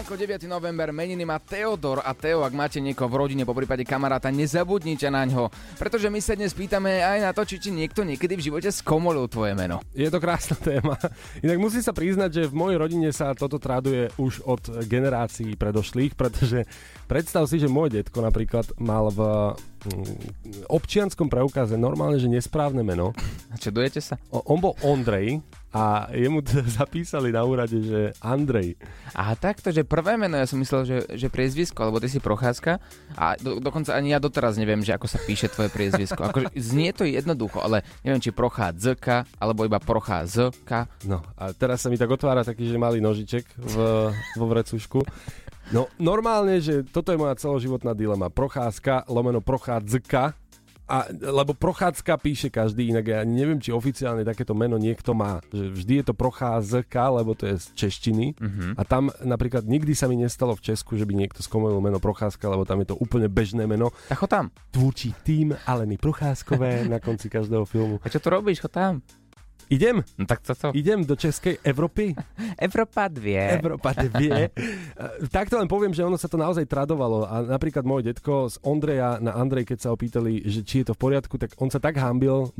Ránko, 9. november, meniny má Teodor a Teo, ak máte niekoho v rodine, po prípade kamaráta, nezabudnite na ňo, pretože my sa dnes pýtame aj na to, či, či niekto niekedy v živote skomolil tvoje meno. Je to krásna téma. Inak musím sa priznať, že v mojej rodine sa toto traduje už od generácií predošlých, pretože predstav si, že môj detko napríklad mal v občianskom preukaze normálne, že nesprávne meno. A čo dojete sa? O, on bol Ondrej a jemu t- zapísali na úrade, že Andrej. A takto, že prvé meno, ja som myslel, že, že priezvisko, alebo ty si Procházka a do, dokonca ani ja doteraz neviem, že ako sa píše tvoje priezvisko. Ako, znie to jednoducho, ale neviem, či Prochádzka, alebo iba Procházka. No a teraz sa mi tak otvára taký, že malý nožiček v, vo vrecušku. No normálne, že toto je moja celoživotná dilema. Procházka, lomeno Prochádzka, a, lebo Prochádzka píše každý, inak ja neviem, či oficiálne takéto meno niekto má. Že vždy je to Procházka, lebo to je z češtiny. Mhm. A tam napríklad nikdy sa mi nestalo v Česku, že by niekto skomolil meno Procházka, lebo tam je to úplne bežné meno. Tak ho tam. Tvúči tým Aleny Procházkové na konci každého filmu. A čo tu robíš? Ho tam. Idem, No tak to to. idem do Českej Európy. Európa 2. Európa vie. Takto len poviem, že ono sa to naozaj tradovalo a napríklad môj detko z Ondreja na Andrej, keď sa ho pýtali, že či je to v poriadku, tak on sa tak hambil,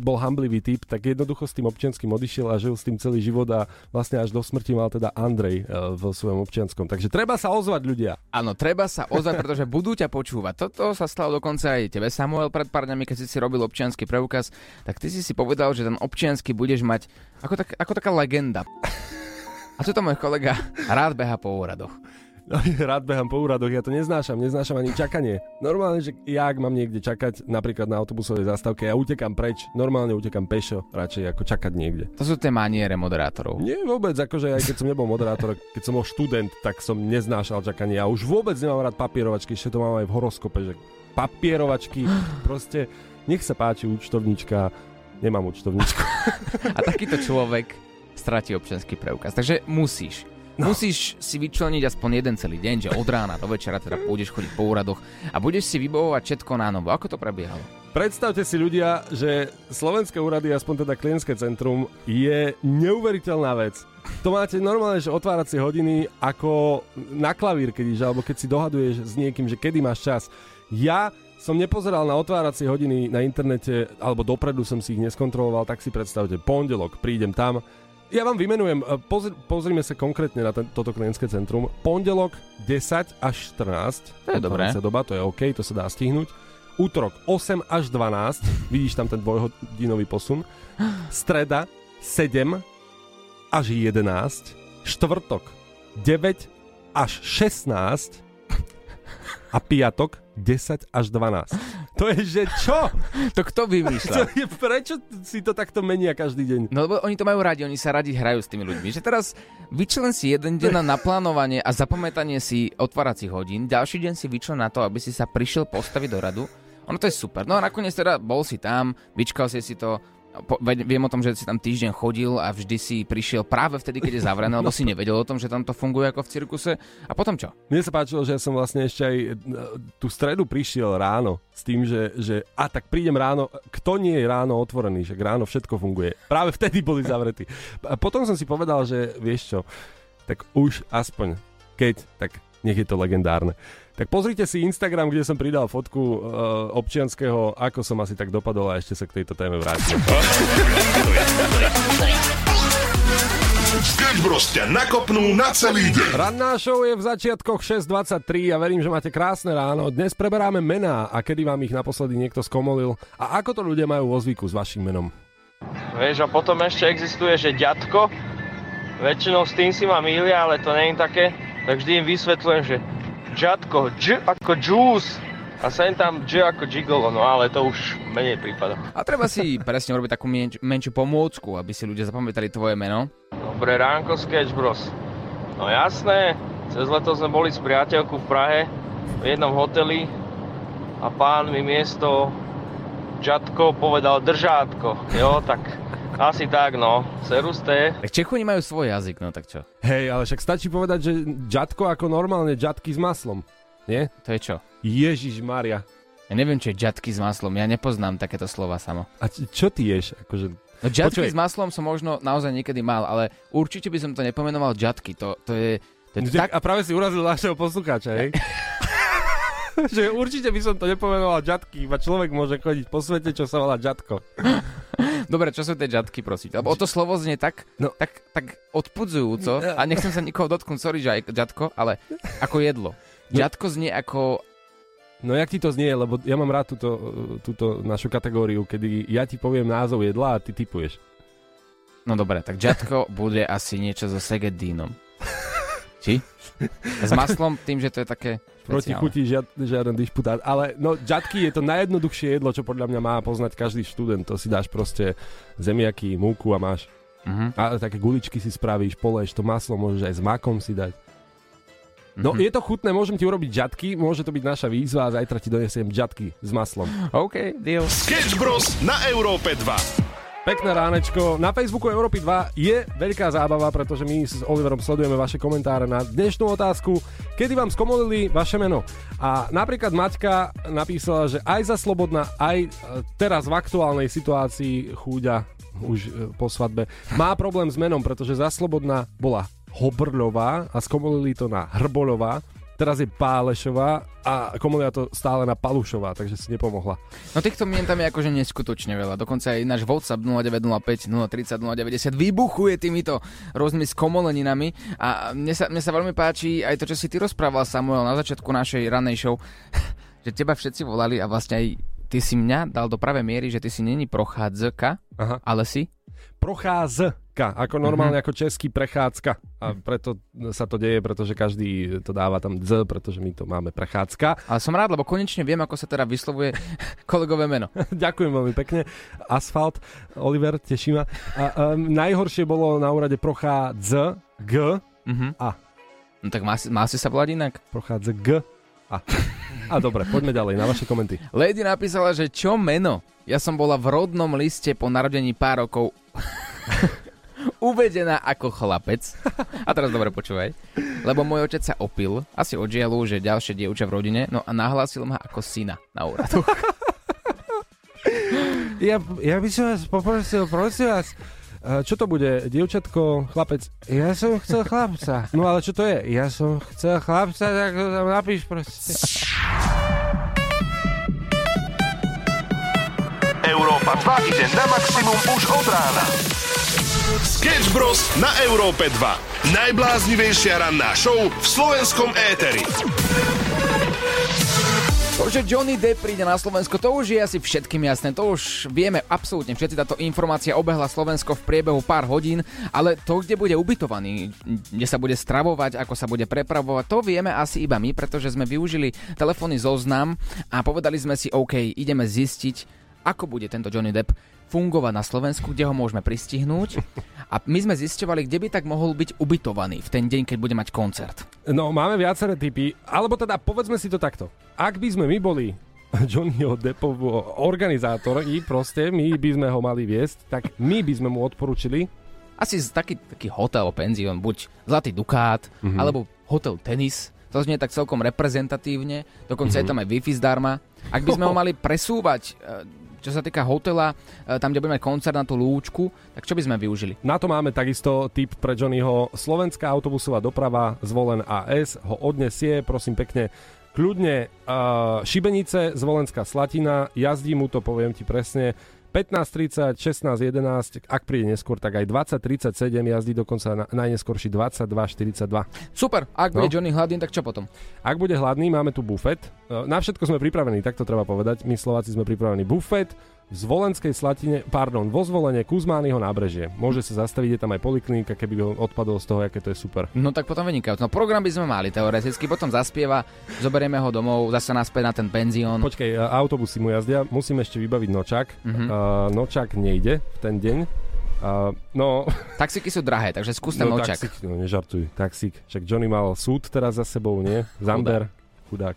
bol hamblivý typ, tak jednoducho s tým občianským odišiel a žil s tým celý život a vlastne až do smrti mal teda Andrej eh, v svojom občianskom. Takže treba sa ozvať ľudia. Áno, treba sa ozvať, pretože budú ťa počúvať. Toto sa stalo dokonca aj tebe, Samuel, pred pár dňami, keď si si robil občiansky preukaz, tak ty si si povedal, že ten občiansky budeš mať ako, tak, ako taká legenda. A tu to môj kolega rád beha po úradoch. No, rád behám po úradoch, ja to neznášam, neznášam ani čakanie. Normálne, že ja ak mám niekde čakať, napríklad na autobusovej zastávke, ja utekam preč, normálne utekam pešo, radšej ako čakať niekde. To sú tie maniere moderátorov. Nie vôbec, akože aj keď som nebol moderátor, keď som bol študent, tak som neznášal čakanie. Ja už vôbec nemám rád papierovačky, ešte to mám aj v horoskope, že papierovačky, proste nech sa páči účtovníčka, nemám účtovníčku. A takýto človek stratí občianský preukaz. Takže musíš. No. Musíš si vyčleniť aspoň jeden celý deň, že od rána do večera teda pôjdeš chodiť po úradoch a budeš si vybavovať všetko na novo. Ako to prebiehalo? Predstavte si ľudia, že Slovenské úrady, aspoň teda klientské centrum, je neuveriteľná vec. To máte normálne, že otváracie hodiny ako na klavír, keď alebo keď si dohaduješ s niekým, že kedy máš čas. Ja som nepozeral na otváracie hodiny na internete, alebo dopredu som si ich neskontroloval, tak si predstavte, pondelok, prídem tam, ja vám vymenujem, e, pozri, pozrime sa konkrétne na ten, toto klientské centrum. Pondelok 10 až 14. To je dobré. doba, to je OK, to sa dá stihnúť. Útorok 8 až 12, vidíš tam ten dvojhodinový posun. Streda 7 až 11. Štvrtok 9 až 16. A piatok 10 až 12. To je, že čo? To kto To vymýšľa? je, prečo si to takto menia každý deň? No lebo oni to majú radi, oni sa radi hrajú s tými ľuďmi. Že teraz vyčlen si jeden deň na naplánovanie a zapamätanie si otváracích hodín, ďalší deň si vyčlen na to, aby si sa prišiel postaviť do radu. Ono to je super. No a nakoniec teda bol si tam, vyčkal si si to, viem o tom, že si tam týždeň chodil a vždy si prišiel práve vtedy, keď je zavrené, lebo si nevedel o tom, že tam to funguje ako v cirkuse. A potom čo? Mne sa páčilo, že ja som vlastne ešte aj e, tú stredu prišiel ráno s tým, že, že a tak prídem ráno, kto nie je ráno otvorený, že ráno všetko funguje. Práve vtedy boli zavretí. A potom som si povedal, že vieš čo, tak už aspoň keď, tak nech je to legendárne. Tak pozrite si Instagram, kde som pridal fotku uh, občianského, ako som asi tak dopadol a ešte sa k tejto téme vrátim. Sketch Bros. ťa nakopnú na celý deň. Ranná show je v začiatkoch 6.23 a verím, že máte krásne ráno. Dnes preberáme mená a kedy vám ich naposledy niekto skomolil a ako to ľudia majú vo zvyku s vašim menom. Vieš, a potom ešte existuje, že ďatko. Väčšinou s tým si ma mýlia, ale to nie je také. Tak vždy im vysvetľujem, že ďatko, dž ako juice. A sem tam dž ako gigolo, no ale to už menej prípada. A treba si presne urobiť takú menč- menšiu pomôcku, aby si ľudia zapamätali tvoje meno. Dobré ránko, Sketch Bros. No jasné, cez leto sme boli s priateľkou v Prahe v jednom hoteli a pán mi miesto Čatko povedal držátko. Jo, tak asi tak, no. Serusté. Tak Čechu nemajú svoj jazyk, no tak čo? Hej, ale však stačí povedať, že ďatko ako normálne ďatky s maslom. Nie? To je čo? Ježiš Maria. Ja neviem, čo je ďatky s maslom. Ja nepoznám takéto slova samo. A č- čo ty ješ? Akože, No ďatky s maslom som možno naozaj niekedy mal, ale určite by som to nepomenoval ďatky. To, to je... To je tak, A práve si urazil našeho poslucháča, hej? že určite by som to nepomenoval ďatky, iba človek môže chodiť po svete, čo sa volá ďatko. Dobre, čo sú tie ďatky, prosím? Lebo o to slovo znie tak, No. tak, tak odpudzujúco a nechcem sa nikoho dotknúť, sorry, že aj ďatko, ale ako jedlo. No. Znie ako... No jak ti to znie, lebo ja mám rád túto, túto našu kategóriu, kedy ja ti poviem názov jedla a ty typuješ. No dobre, tak ďatko bude asi niečo so segedínom. Či? S maslom tým, že to je také Proti špeciálne. chuti žiad, žiaden dišputát. Ale no, ďatky je to najjednoduchšie jedlo, čo podľa mňa má poznať každý študent. To si dáš proste zemiaky, múku a máš. Mhm. A také guličky si spravíš, poleš, to maslo môžeš aj s makom si dať. No Mhm. je to chutné, môžem ti urobiť ďatky, môže to byť naša výzva a zajtra ti donesiem ďatky s maslom. OK, deal. Sketch Bros. na Európe 2. Pekné ránečko. Na Facebooku Európy 2 je veľká zábava, pretože my s Oliverom sledujeme vaše komentáre na dnešnú otázku, kedy vám skomolili vaše meno. A napríklad Maťka napísala, že aj za Slobodná, aj e, teraz v aktuálnej situácii chúďa už e, po svadbe, má problém s menom, pretože za Slobodná bola Hobrľová a skomolili to na Hrboľová. Teraz je Pálešová a komolia to stále na Palušová, takže si nepomohla. No týchto mien tam je akože neskutočne veľa. Dokonca aj náš WhatsApp 0905 030 090 vybuchuje týmito rôznymi skomoleninami. A mne sa, mne sa veľmi páči aj to, čo si ty rozprával, Samuel, na začiatku našej ranej show, že teba všetci volali a vlastne aj ty si mňa dal do pravej miery, že ty si není prochádzka, Aha. ale si Procházka, ako normálne ako český prechádzka. A preto sa to deje, pretože každý to dáva tam z, pretože my to máme prechádzka. Ale som rád, lebo konečne viem, ako sa teda vyslovuje kolegové meno. Ďakujem veľmi pekne. Asfalt, Oliver, teší ma. A, um, najhoršie bolo na úrade prochádz, G, Mhm. A. No tak má, má si sa volať inak? prochádz, G, A. A dobre, poďme ďalej na vaše komenty. Lady napísala, že čo meno? Ja som bola v rodnom liste po narodení pár rokov uvedená ako chlapec. A teraz dobre počúvaj. Lebo môj otec sa opil, asi od žialu, že ďalšie dievča v rodine, no a nahlásil ma ako syna na úradu. Ja, ja by som vás poprosil, prosím vás, e, čo to bude? Dievčatko, chlapec? Ja som chcel chlapca. No ale čo to je? Ja som chcel chlapca, tak to tam napíš proste. Európa 2 ide na maximum už od rána. Sketch Bros. na Európe 2. Najbláznivejšia ranná show v slovenskom éteri. To, že Johnny Depp príde na Slovensko, to už je asi všetkým jasné. To už vieme absolútne všetci. Táto informácia obehla Slovensko v priebehu pár hodín, ale to, kde bude ubytovaný, kde sa bude stravovať, ako sa bude prepravovať, to vieme asi iba my, pretože sme využili telefónny zoznam a povedali sme si, OK, ideme zistiť, ako bude tento Johnny Depp fungovať na Slovensku, kde ho môžeme pristihnúť. A my sme zisťovali, kde by tak mohol byť ubytovaný v ten deň, keď bude mať koncert. No, máme viaceré typy, alebo teda povedzme si to takto. Ak by sme my boli Johnnyho Deppovo organizátori, proste my by sme ho mali viesť, tak my by sme mu odporúčili Asi taký, taký hotel, penzión, buď Zlatý Dukát, mm-hmm. alebo hotel Tenis. To znie tak celkom reprezentatívne, dokonca mm-hmm. je tam aj Wi-Fi zdarma. Ak by sme ho mali presúvať, e, čo sa týka hotela, e, tam, kde budeme mať koncert na tú lúčku, tak čo by sme využili? Na to máme takisto tip pre Johnnyho. Slovenská autobusová doprava, zvolen AS, ho odnesie, prosím pekne, kľudne uh, Šibenice, Zvolenská Slatina, jazdí mu to, poviem ti presne, 15.30, 16.11, ak príde neskôr, tak aj 20.37 jazdí dokonca na, najneskôrší 22.42. Super, ak No. bude Johnny hladný, tak čo potom? Ak bude hladný, máme tu bufet. E, Na všetko sme pripravení, tak to treba povedať. My Slováci sme pripravení. Bufet v Zvolenskej Slatine, pardon, vo Zvolenie Kuzmányho nábrežie. Môže sa zastaviť, je tam aj poliklinika, keby ho odpadol z toho, aké to je super. No tak potom vynikajúco. No program by sme mali teoreticky, potom zaspieva, zoberieme ho domov, zase naspäť na ten penzión. Počkej, e, autobusy mu jazdia, musím ešte vybaviť nočák. Mhm. Uh, nočák nejde v ten deň. Uh, no, Taxiky sú drahé, takže skús ten no nočak. taxík, no nežartuj, taxík. Však Johnny mal súd teraz za sebou, nie? Zamber, chudák.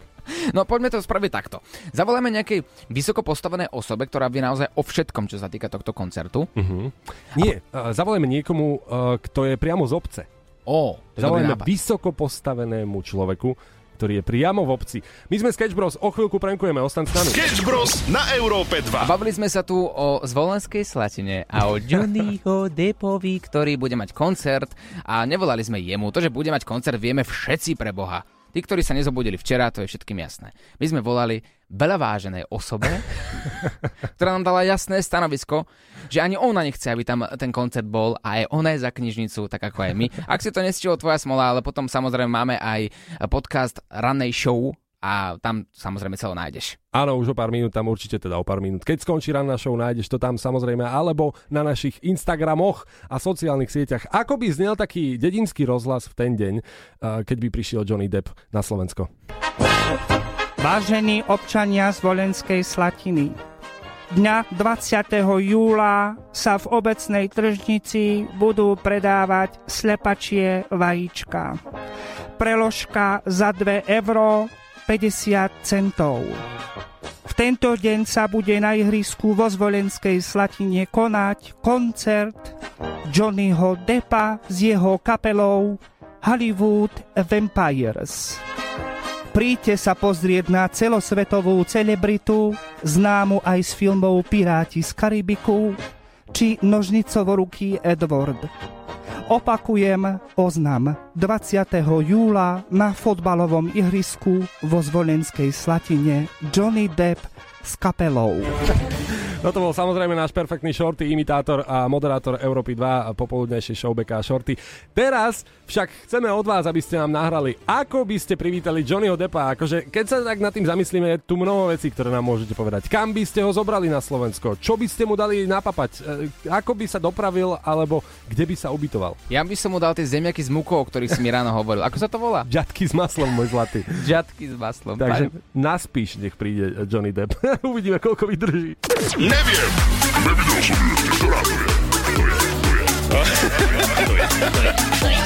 No poďme to spraviť takto. Zavoláme nejakej vysoko postavenej osobe, ktorá vie naozaj o všetkom, čo sa týka tohto koncertu. Uh-huh. Nie, uh, zavolajme niekomu, uh, kto je priamo z obce. Ó, nápad. vysoko postavenému človeku, ktorý je priamo v obci. My sme Sketch Bros, o chvíľku prankujeme, ostaň s nami. Sketch Bros. na Európe 2. Bavili sme sa tu o Zvolenskej Slatine a o Johnnyho Depovi, ktorý bude mať koncert a nevolali sme jemu. To, že bude mať koncert, vieme všetci pre Boha. Tí, ktorí sa nezobudili včera, to je všetkým jasné. My sme volali veľa váženej osobe, ktorá nám dala jasné stanovisko, že ani ona nechce, aby tam ten koncert bol a aj ona je za knižnicu, tak ako aj my. Ak si to nestilo tvoja smola, ale potom samozrejme máme aj podcast Rannej show, a tam samozrejme celé nájdeš. Áno, už o pár minút, tam určite teda o pár minút. Keď skončí ranná show, nájdeš to tam samozrejme, alebo na našich Instagramoch a sociálnych sieťach. Ako by znel taký dedinský rozhlas v ten deň, keď by prišiel Johnny Depp na Slovensko? Vážení občania z Volenskej Slatiny, Dňa 20. júla sa v obecnej tržnici budú predávať slepačie vajíčka. Preložka za 2 euro 50 centov. V tento deň sa bude na ihrisku vo Zvolenskej Slatine konať koncert Johnnyho Deppa s jeho kapelou Hollywood Vampires. Príďte sa pozrieť na celosvetovú celebritu, známu aj z filmov Piráti z Karibiku či Nožnicovoruký Edward. Opakujem oznam 20. júla na fotbalovom ihrisku vo Zvolenskej Slatine Johnny Depp s kapelou. No to bol samozrejme náš perfektný shorty, imitátor a moderátor Európy 2 popoludnejšie showbeka shorty. Teraz však chceme od vás, aby ste nám nahrali, ako by ste privítali Johnnyho Deppa. Akože, keď sa tak nad tým zamyslíme, je tu mnoho vecí, ktoré nám môžete povedať. Kam by ste ho zobrali na Slovensko? Čo by ste mu dali napapať? E, ako by sa dopravil, alebo kde by sa ubytoval? Ja by som mu dal tie zemiaky s mukou, o ktorých si mi ráno hovoril. Ako sa to volá? Žatky s maslom, môj zlatý. Žatky s maslom. Takže naspíš, nech príde Johnny Depp. Uvidíme, koľko vydrží. Neviem. Nevidel som ju. Ktorá to je? To je, to je. To je, to je.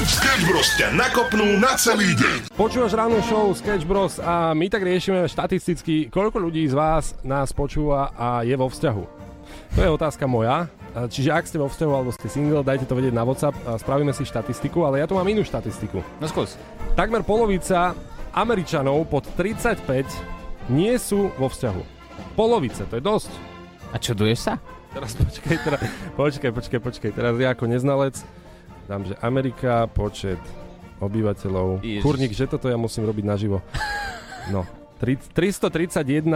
Sketch Bros ťa nakopnú na celý deň. Počúvaš ráno show Sketch Bros a my tak riešime štatisticky, koľko ľudí z vás nás počúva a je vo vzťahu. To je otázka moja. Čiže ak ste vo vzťahu alebo ste single, dajte to vedieť na WhatsApp a spravíme si štatistiku, ale ja tu mám inú štatistiku. No skús. Takmer polovica Američanov pod 35 nie sú vo vzťahu. Polovice, to je dosť. A čo duješ sa? Teraz počkaj, teraz, počkaj, počkaj, počkaj. Teraz ja ako neznalec dám, že Amerika, počet obyvateľov. Ježiš. Kurník, že toto ja musím robiť naživo. No, 331,9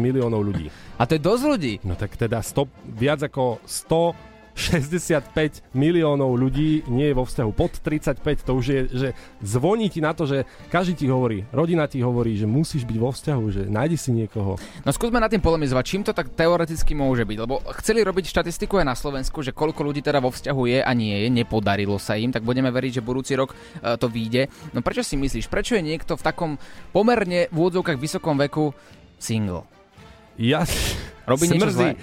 miliónov ľudí. A to je dosť ľudí. No tak teda 100, viac ako 100 65 miliónov ľudí nie je vo vzťahu. Pod 35 to už je, že zvoní ti na to, že každý ti hovorí, rodina ti hovorí, že musíš byť vo vzťahu, že nájdi si niekoho. No skúsme na tým polemizovať, čím to tak teoreticky môže byť, lebo chceli robiť štatistiku aj na Slovensku, že koľko ľudí teda vo vzťahu je a nie je, nepodarilo sa im, tak budeme veriť, že budúci rok uh, to vyjde. No prečo si myslíš, prečo je niekto v takom pomerne v úvodzovkách vysokom veku single? Ja... Robí niečo zlé.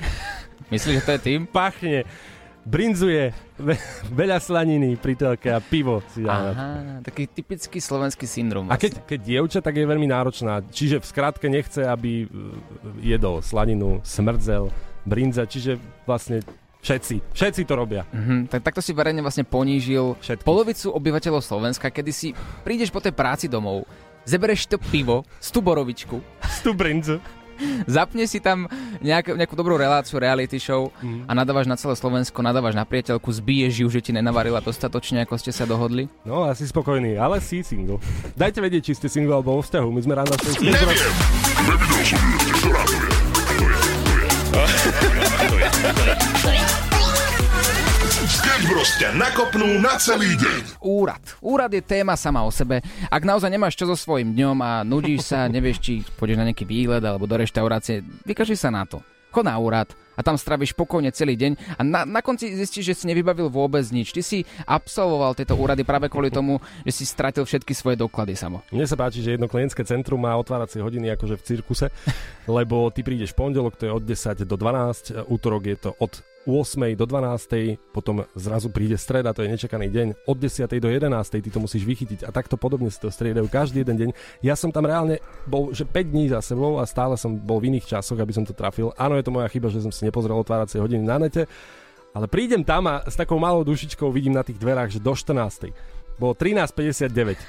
Myslíš, že to je tým? Pachne brinzuje, ve, veľa slaniny pri telke a pivo si dá. Aha, taký typický slovenský syndrom. Vlastne. A keď, keď dievča, tak je veľmi náročná. Čiže v skratke nechce, aby e, jedol slaninu, smrdzel, brinza, čiže vlastne Všetci, všetci to robia. Mm-hmm, tak takto si verejne vlastne ponížil Všetky. polovicu obyvateľov Slovenska, kedy si prídeš po tej práci domov, zebereš to pivo, stuborovičku, stubrinzu zapne si tam nejak, nejakú dobrú reláciu, reality show mm. a nadávaš na celé Slovensko, nadávaš na priateľku, zbiješ ju, že ti nenavarila dostatočne, ako ste sa dohodli? No, asi spokojný, ale si single. Dajte vedieť, či ste single alebo vo vzťahu. My sme ráno s Neviem, Sketch Bros ťa nakopnú na celý deň. Úrad. Úrad je téma sama o sebe. Ak naozaj nemáš čo so svojím dňom a nudíš sa, nevieš, či pôjdeš na nejaký výlet alebo do reštaurácie, vykaži sa na to. Chod na úrad a tam stravíš spokojne celý deň a na, na konci zistíš, že si nevybavil vôbec nič. Ty si absolvoval tieto úrady práve kvôli tomu, že si stratil všetky svoje doklady samo. Mne sa páči, že jedno klientské centrum má otváracie hodiny akože v cirkuse, lebo ty prídeš pondelok, to je od 10 do 12, útorok je to od 8. do 12. potom zrazu príde streda, to je nečakaný deň, od 10. do 11. ty to musíš vychytiť a takto podobne si to striedajú každý jeden deň. Ja som tam reálne bol, že 5 dní za sebou a stále som bol v iných časoch, aby som to trafil. Áno, je to moja chyba, že som si nepozrel otváracie hodiny na nete, ale prídem tam a s takou malou dušičkou vidím na tých dverách, že do 14. Bolo 13.59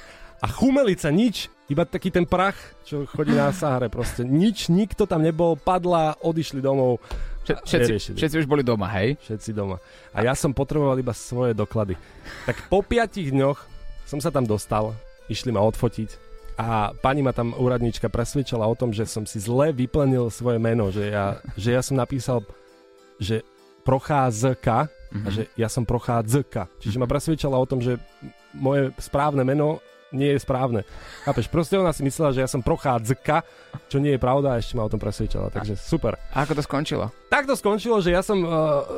A chumelica nič, iba taký ten prach, čo chodí na Sahare proste. Nič, nikto tam nebol, padla, odišli domov. Všet- Všetci, Neriešili. všetci už boli doma, hej? Všetci doma. A ja som potreboval iba svoje doklady. Tak po piatich dňoch som sa tam dostal, išli ma odfotiť a pani ma tam úradnička presvedčala o tom, že som si zle vyplnil svoje meno, že ja, že ja som napísal, že procházka a že ja som prochádzka. Čiže ma presvedčala o tom, že moje správne meno nie je správne. Chápeš? Proste ona si myslela, že ja som prochádzka, čo nie je pravda a ešte ma o tom presvedčala. Takže super. A ako to skončilo? Tak to skončilo, že ja som uh,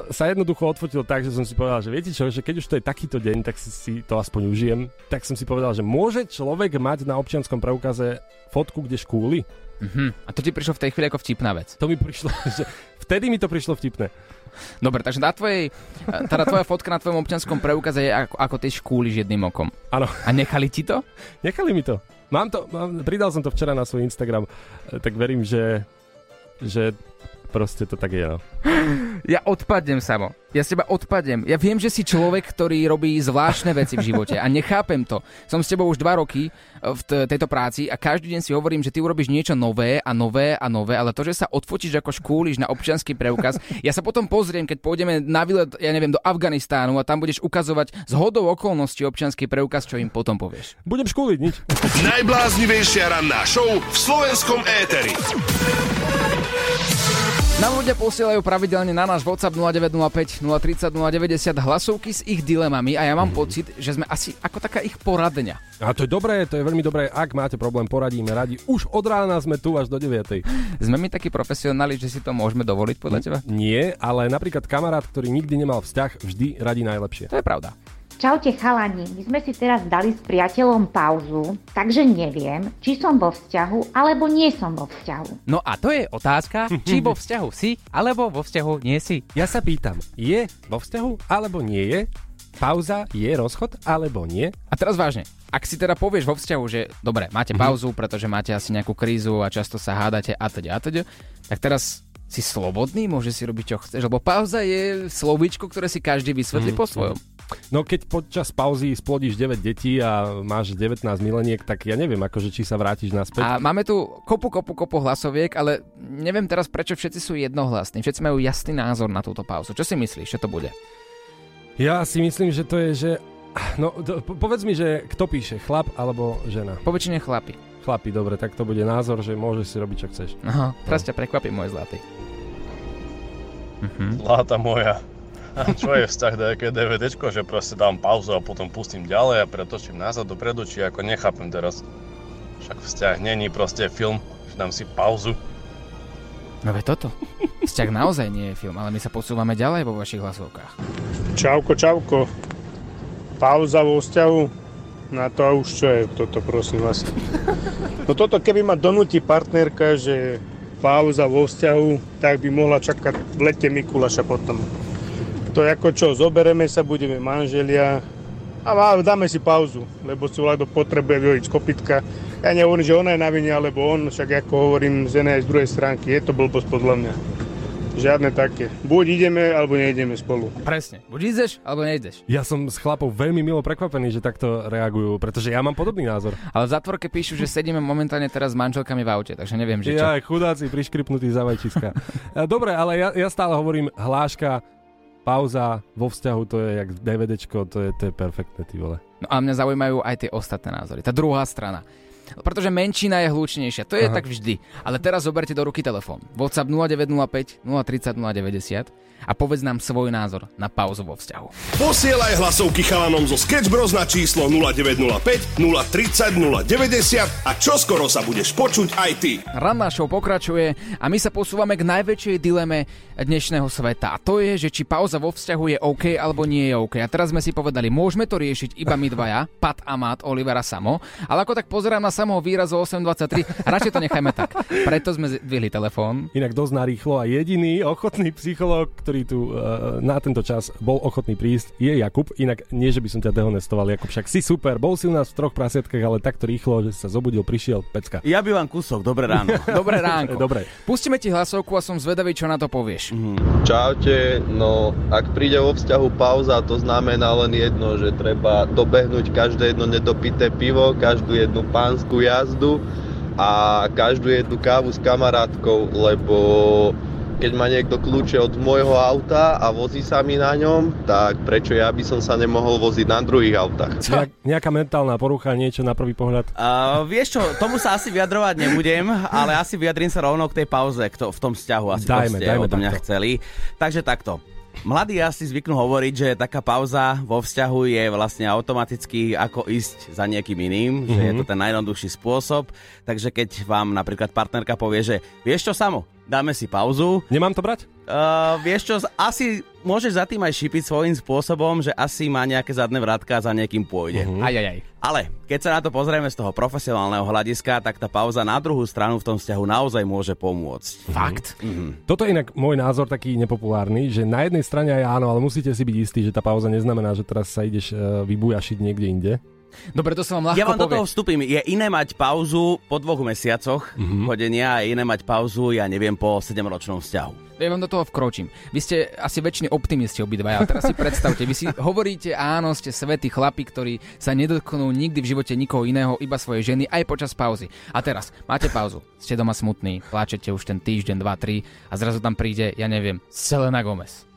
sa jednoducho odfotil tak, že som si povedal, že viete čo, že keď už to je takýto deň, tak si, si to aspoň užijem. Tak som si povedal, že môže človek mať na občianskom preukaze fotku, kde škúli? Mhm. A to ti prišlo v tej chvíli ako vtipná vec. To mi prišlo, že vtedy mi to prišlo vtipné. Dobre, takže na tvojej, teda tvoja fotka na tvojom občianskom preukaze je ako, ako ty škúliš jedným okom. Áno. A nechali ti to? Nechali mi to. Mám to, mám, pridal som to včera na svoj Instagram, eh, tak verím, že, že proste to tak je, no. Ja odpadnem, Samo. Ja s teba odpadnem. Ja viem, že si človek, ktorý robí zvláštne veci v živote a nechápem to. Som s tebou už dva roky v t- tejto práci a každý deň si hovorím, že ty urobíš niečo nové a nové a nové, ale to, že sa odfotíš ako škúliš na občianský preukaz, ja sa potom pozriem, keď pôjdeme na výlet, ja neviem, do Afganistánu a tam budeš ukazovať z hodou okolností občianský preukaz, čo im potom povieš. Budem škúliť, nič. Najbláznivejšia ranná show v slovenskom éteri. Nám ľudia posielajú pravidelne na náš WhatsApp 0905 030 090 hlasovky s ich dilemami a ja mám pocit, že sme asi ako taká ich poradňa. A to je dobré, to je veľmi dobré. Ak máte problém, poradíme radi. Už od rána sme tu až do 9. Sme my takí profesionáli, že si to môžeme dovoliť podľa teba? Nie, ale napríklad kamarát, ktorý nikdy nemal vzťah, vždy radí najlepšie. To je pravda. Čaute chalani, my sme si teraz dali s priateľom pauzu, takže neviem, či som vo vzťahu, alebo nie som vo vzťahu. No a to je otázka, či vo vzťahu si, alebo vo vzťahu nie si. Ja sa pýtam, je vo vzťahu alebo nie je? Pauza je rozchod alebo nie? A teraz vážne, ak si teda povieš vo vzťahu, že dobre, máte pauzu, pretože máte asi nejakú krízu a často sa hádate a teda a teda, tak teraz si slobodný, môže si robiť čo chceš, lebo pauza je slovíčko, ktoré si každý vysvetlí po svojom. No keď počas pauzy splodíš 9 detí a máš 19 mileniek, tak ja neviem, akože či sa vrátiš naspäť. A máme tu kopu, kopu, kopu hlasoviek, ale neviem teraz, prečo všetci sú jednohlasní. Všetci majú jasný názor na túto pauzu. Čo si myslíš, že to bude? Ja si myslím, že to je, že... No, to, po- povedz mi, že kto píše, chlap alebo žena? Po väčšine chlapi. Chlapi, dobre, tak to bude názor, že môžeš si robiť, čo chceš. Aha, teraz ťa prekvapí môj zlatý. Zlata moja. A čo je vzťah nejaké DVDčko, že proste dám pauzu a potom pustím ďalej a pretočím nazad dopredu, či ako nechápem teraz. Však vzťah není proste film, že dám si pauzu. No veď toto. Vzťah naozaj nie je film, ale my sa posúvame ďalej vo vašich hlasovkách. Čauko, čauko. Pauza vo vzťahu. Na to už čo je toto, prosím vás. No toto keby ma donúti partnerka, že pauza vo vzťahu, tak by mohla čakať v lete Mikulaša potom. To je ako čo, zobereme sa, budeme manželia a dáme si pauzu, lebo si Vlado potrebuje vyhodiť z kopytka. Ja nehovorím, že ona je na vine, alebo on, však ako hovorím z jednej aj z druhej stránky, je to blbosť podľa mňa. Žiadne také. Buď ideme, alebo neideme spolu. Presne. Buď ideš, alebo nejdeš. Ja som s chlapov veľmi milo prekvapený, že takto reagujú, pretože ja mám podobný názor. Ale v zatvorke píšu, že sedíme momentálne teraz s manželkami v aute, takže neviem, že čo. Ja, chudáci, priškripnutí za vajčiska. Dobre, ale ja, ja stále hovorím, hláška, pauza vo vzťahu, to je jak DVDčko, to je, to je perfektné, ty vole. No a mňa zaujímajú aj tie ostatné názory. Tá druhá strana. Pretože menšina je hlučnejšia. To je Aha. tak vždy. Ale teraz zoberte do ruky telefón. WhatsApp 0905 030 090 a povedz nám svoj názor na pauzu vo vzťahu. Posielaj hlasovky chalanom zo Sketch Bros na číslo 0905 030 090 a čoskoro sa budeš počuť aj ty. Ranná show pokračuje a my sa posúvame k najväčšej dileme dnešného sveta. A to je, že či pauza vo vzťahu je OK alebo nie je OK. A teraz sme si povedali, môžeme to riešiť iba my dvaja, Pat a Mat, Olivera Samo. Ale ako tak pozerám na samého výrazu 823. Radšej to nechajme tak. Preto sme zdvihli telefón. Inak dosť narýchlo a jediný ochotný psychológ, ktorý tu uh, na tento čas bol ochotný prísť, je Jakub. Inak nie, že by som ťa dehonestoval, Jakub, však si super. Bol si u nás v troch prasiatkách, ale takto rýchlo, že sa zobudil, prišiel, pecka. Ja by vám kúsok, dobré ráno. Dobré ránko. Dobre. Pustíme ti hlasovku a som zvedavý, čo na to povieš. Čaute, no ak príde vo vzťahu pauza, to znamená len jedno, že treba dobehnúť každé jedno nedopité pivo, každú jednu pánsku jazdu a každú jednu kávu s kamarátkou, lebo keď má niekto kľúče od môjho auta a vozí sa mi na ňom, tak prečo ja by som sa nemohol voziť na druhých autách? Nejak, nejaká mentálna porucha, niečo na prvý pohľad. Uh, vieš čo, tomu sa asi vyjadrovať nebudem, ale asi vyjadrím sa rovno k tej pauze, kto v tom vzťahu asi Dajme, to ste dajme odo mňa takto. chceli. Takže takto. Mladí asi zvyknú hovoriť, že taká pauza vo vzťahu je vlastne automaticky ako ísť za niekým iným, že je to ten najjednoduchší spôsob. Takže keď vám napríklad partnerka povie, že vieš čo samo, dáme si pauzu. Nemám to brať? Uh, vieš čo, asi môžeš za tým aj šipiť svojím spôsobom, že asi má nejaké zadné vrátka a za niekým pôjde. Aj, aj, aj. Ale keď sa na to pozrieme z toho profesionálneho hľadiska, tak tá pauza na druhú stranu v tom vzťahu naozaj môže pomôcť. Fakt? Mhm. Toto je inak môj názor taký nepopulárny, že na jednej strane aj áno, ale musíte si byť istí, že tá pauza neznamená, že teraz sa ideš uh, vybujašiť niekde inde. Dobre, to sa vám ľahko Ja vám do povie. toho vstúpim. Je iné mať pauzu po dvoch mesiacoch Mhm. chodenia a je iné mať pauzu, ja neviem, po 7-ročnom vzťahu. Ja vám do toho vkročím. Vy ste asi väčšini optimisti obidvaja. A teraz si predstavte, vy si hovoríte, áno, ste svätí chlapi, ktorí sa nedotknú nikdy v živote nikoho iného, iba svojej ženy, aj počas pauzy. A teraz máte pauzu, ste doma smutní, pláčete už ten týždeň, dva, tri a zrazu tam príde, ja neviem, Selena Gomez.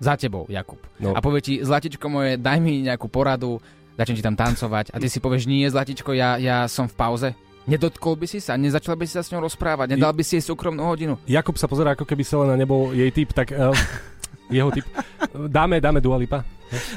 Za tebou, Jakub. No. A povie ti, Zlatičko moje, daj mi nejakú poradu, začnem ti tam tancovať a ty si povieš, nie, Zlatičko, ja, ja som v pauze. Nedotkol by si sa, nezačal by si sa s ňou rozprávať, nedal by si jej súkromnú hodinu. Jakub sa pozerá, ako keby Selena nebol jej typ, tak uh, jeho typ. Dáme, dáme Dualipa.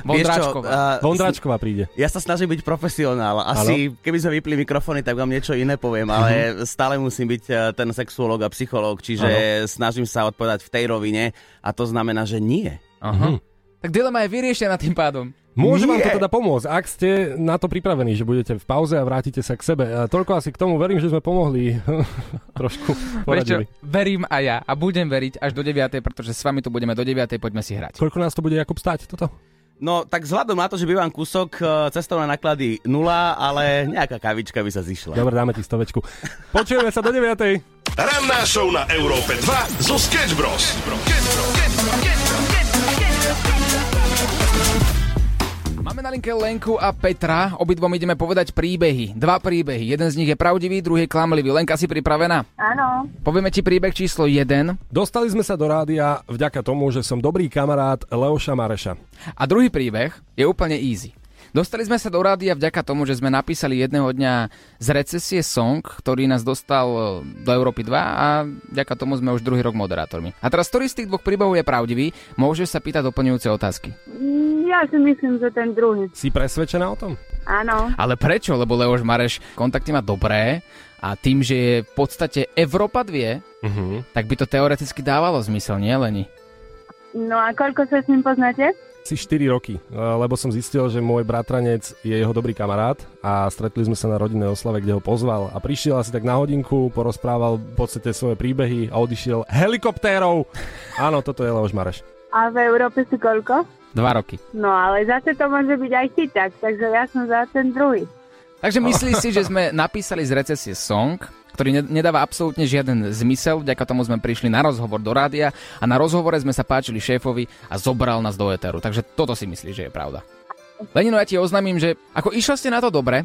Vondráčková. Vieš čo, uh, Vondráčková príde. Ja sa snažím byť profesionál. Asi, keby sme vypli mikrofóny, tak vám niečo iné poviem, ale stále musím byť eh, ten sexuolog a psychológ, čiže snažím sa odpovedať v tej rovine a to znamená, že nie. Aha. Tak dilema je vyriešená tým pádom. Môže vám to teda pomôcť, ak ste na to pripravení, že budete v pauze a vrátite sa k sebe. A toľko asi k tomu, verím, že sme pomohli. Trošku Vieš čo, poradili. verím aj ja a budem veriť až do 9, pretože s vami tu budeme do 9, poďme si hrať. Koľko nás to bude Jakub stáť, toto? No, tak vzhľadom na to, že bývam kúsok, eh, cestovné náklady nula, ale nejaká kavička by sa zišla. Dobre, dáme ti stovečku. Počujeme sa do 9. Ranná show na Európe 2 zo Sketch Bros. Máme na linke Lenku a Petra, obidvom ideme povedať príbehy. Dva príbehy, jeden z nich je pravdivý, druhý je klamlivý. Lenka, si pripravená? Áno. Povieme ti príbeh číslo 1 Dostali sme sa do rádia vďaka tomu, že som dobrý kamarát Leoša Mareša. a druhý príbeh je úplne easy. Dostali sme sa do rádia vďaka tomu, že sme napísali jedného dňa z recesie song, ktorý nás dostal e, do Európy 2 a vďaka tomu sme už druhý rok moderátormi. A teraz, ktorý z tých dvoch príbehov je pravdivý, môžeš sa pýtať doplňujúce otázky. Ja si myslím, že ten druhý. Si presvedčená o tom? Áno. Ale prečo? Lebo Leoš Mareš kontakty má dobré a tým, že je v podstate Európa 2, Uh-huh. tak by to teoreticky dávalo zmysel, nie Leni? No a koľko sa s ním poznáte? Si 4 roky, lebo som zistil, že môj bratranec je jeho dobrý kamarát a stretli sme sa na rodinnej oslave, kde ho pozval a prišiel asi tak na hodinku, porozprával v podstate svoje príbehy a odišiel helikoptérov. Áno, toto je Leoš Mareš. A v Európe si koľko? Dva roky. No ale zase to môže byť aj chyták, takže ja som za ten druhý. Takže myslíš si, že sme napísali z recesie song, ktorý ne- nedáva absolútne žiaden zmysel, vďaka tomu sme prišli na rozhovor do rádia a na rozhovore sme sa páčili šéfovi a zobral nás do éteru. Takže toto si myslíš, že je pravda. Lenino, ja ti oznámim, že ako išli ste na to dobre,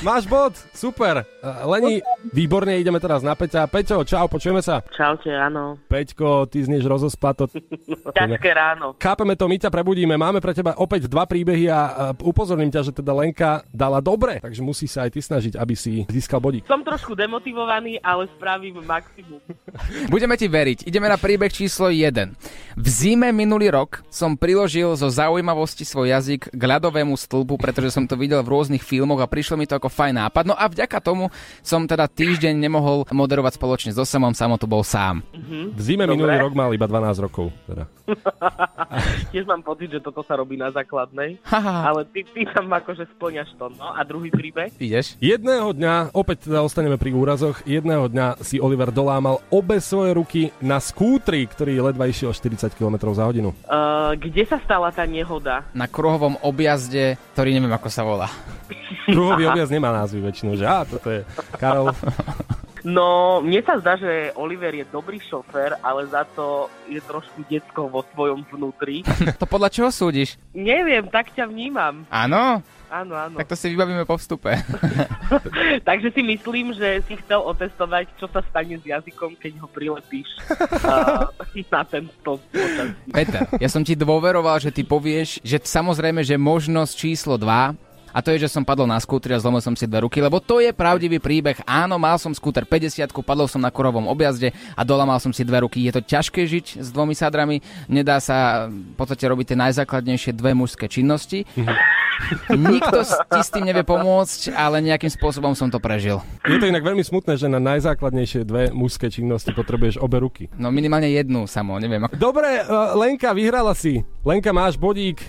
Máš bod, super. Leni, výborne, ideme teraz na Peťa. Peťo, čau, počujeme sa. Čaute, áno. Peťko, ty znieš rozospato. Ťažké ráno. Chápeme to, my ťa prebudíme. Máme pre teba opäť dva príbehy a a upozorním ťa, že teda Lenka dala dobre, takže musí sa aj ty snažiť, aby si získal bodík. Som trošku demotivovaný, ale spravím maximum. budeme ti veriť. Ideme na príbeh číslo 1. V zime minulý rok som priložil zo zaujímavosti svoj jazyk k ľadovému stĺpu, pretože som to videl v rôznych filmoch a prišlo mi to ako fajn nápad. No a vďaka tomu som teda týždeň nemohol moderovať spoločne so Samom, Samo tu bol sám. V zime minulý rok mal iba 12 rokov. Teda. Tiež mám pocit, že toto sa robí na základnej, ale ty, ty tam akože splňaš to. No a druhý príbeh? Ideš? Jedného dňa, opäť teda ostaneme pri úrazoch, jedného dňa si Oliver dolámal obe svoje ruky na skútri, ktorý ledva išiel 40 km za hodinu. Uh, kde sa stala tá nehoda? Na kruhovom objazde, ktorý neviem ako sa volá. Kruhový objazd nemá názvy väčšinou, že á, toto je Karol. No, mne sa zdá, že Oliver je dobrý šofér, ale za to je trošku detsko vo svojom vnútri. to podľa čoho súdiš? Neviem, tak ťa vnímam. Áno? Áno, áno. Tak to si vybavíme po vstupe. Takže si myslím, že si chcel otestovať, čo sa stane s jazykom, keď ho prilepíš uh, na ten počasí. Peter, ja som ti dôveroval, že ty povieš, že samozrejme, že možnosť číslo 2 a to je, že som padol na skútri a zlomil som si dve ruky, lebo to je pravdivý príbeh. Áno, mal som skúter 50, padol som na korovom objazde a dolamal som si dve ruky. Je to ťažké žiť s dvomi sádrami, nedá sa v podstate robiť tie najzákladnejšie dve mužské činnosti. Nikto ti s tým nevie pomôcť, ale nejakým spôsobom som to prežil. Je to inak veľmi smutné, že na najzákladnejšie dve mužské činnosti potrebuješ obe ruky. No minimálne jednu samo, neviem. Ako... Dobre, uh, Lenka, vyhrala si. Lenka, máš bodík,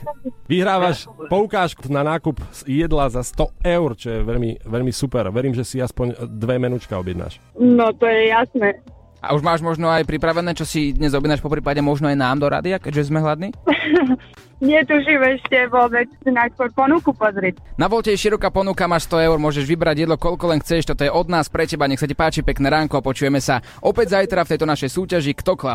vyhrávaš poukážku na nákup jedla za 100 eur, čo je veľmi, veľmi super. Verím, že si aspoň dve menučka objednáš. No, to je jasné. A už máš možno aj pripravené, čo si dnes objednáš po prípade možno aj nám do rádia, keďže sme hladní? Netužím ešte vôbec, najskôr ponuku pozrieť. Na Volte je široká ponuka, máš 100 eur, môžeš vybrať jedlo, koľko len chceš, toto je od nás pre teba, nech sa ti páči, pekné ránko, počujeme sa opäť zajtra v tejto našej súťaži Kto klam.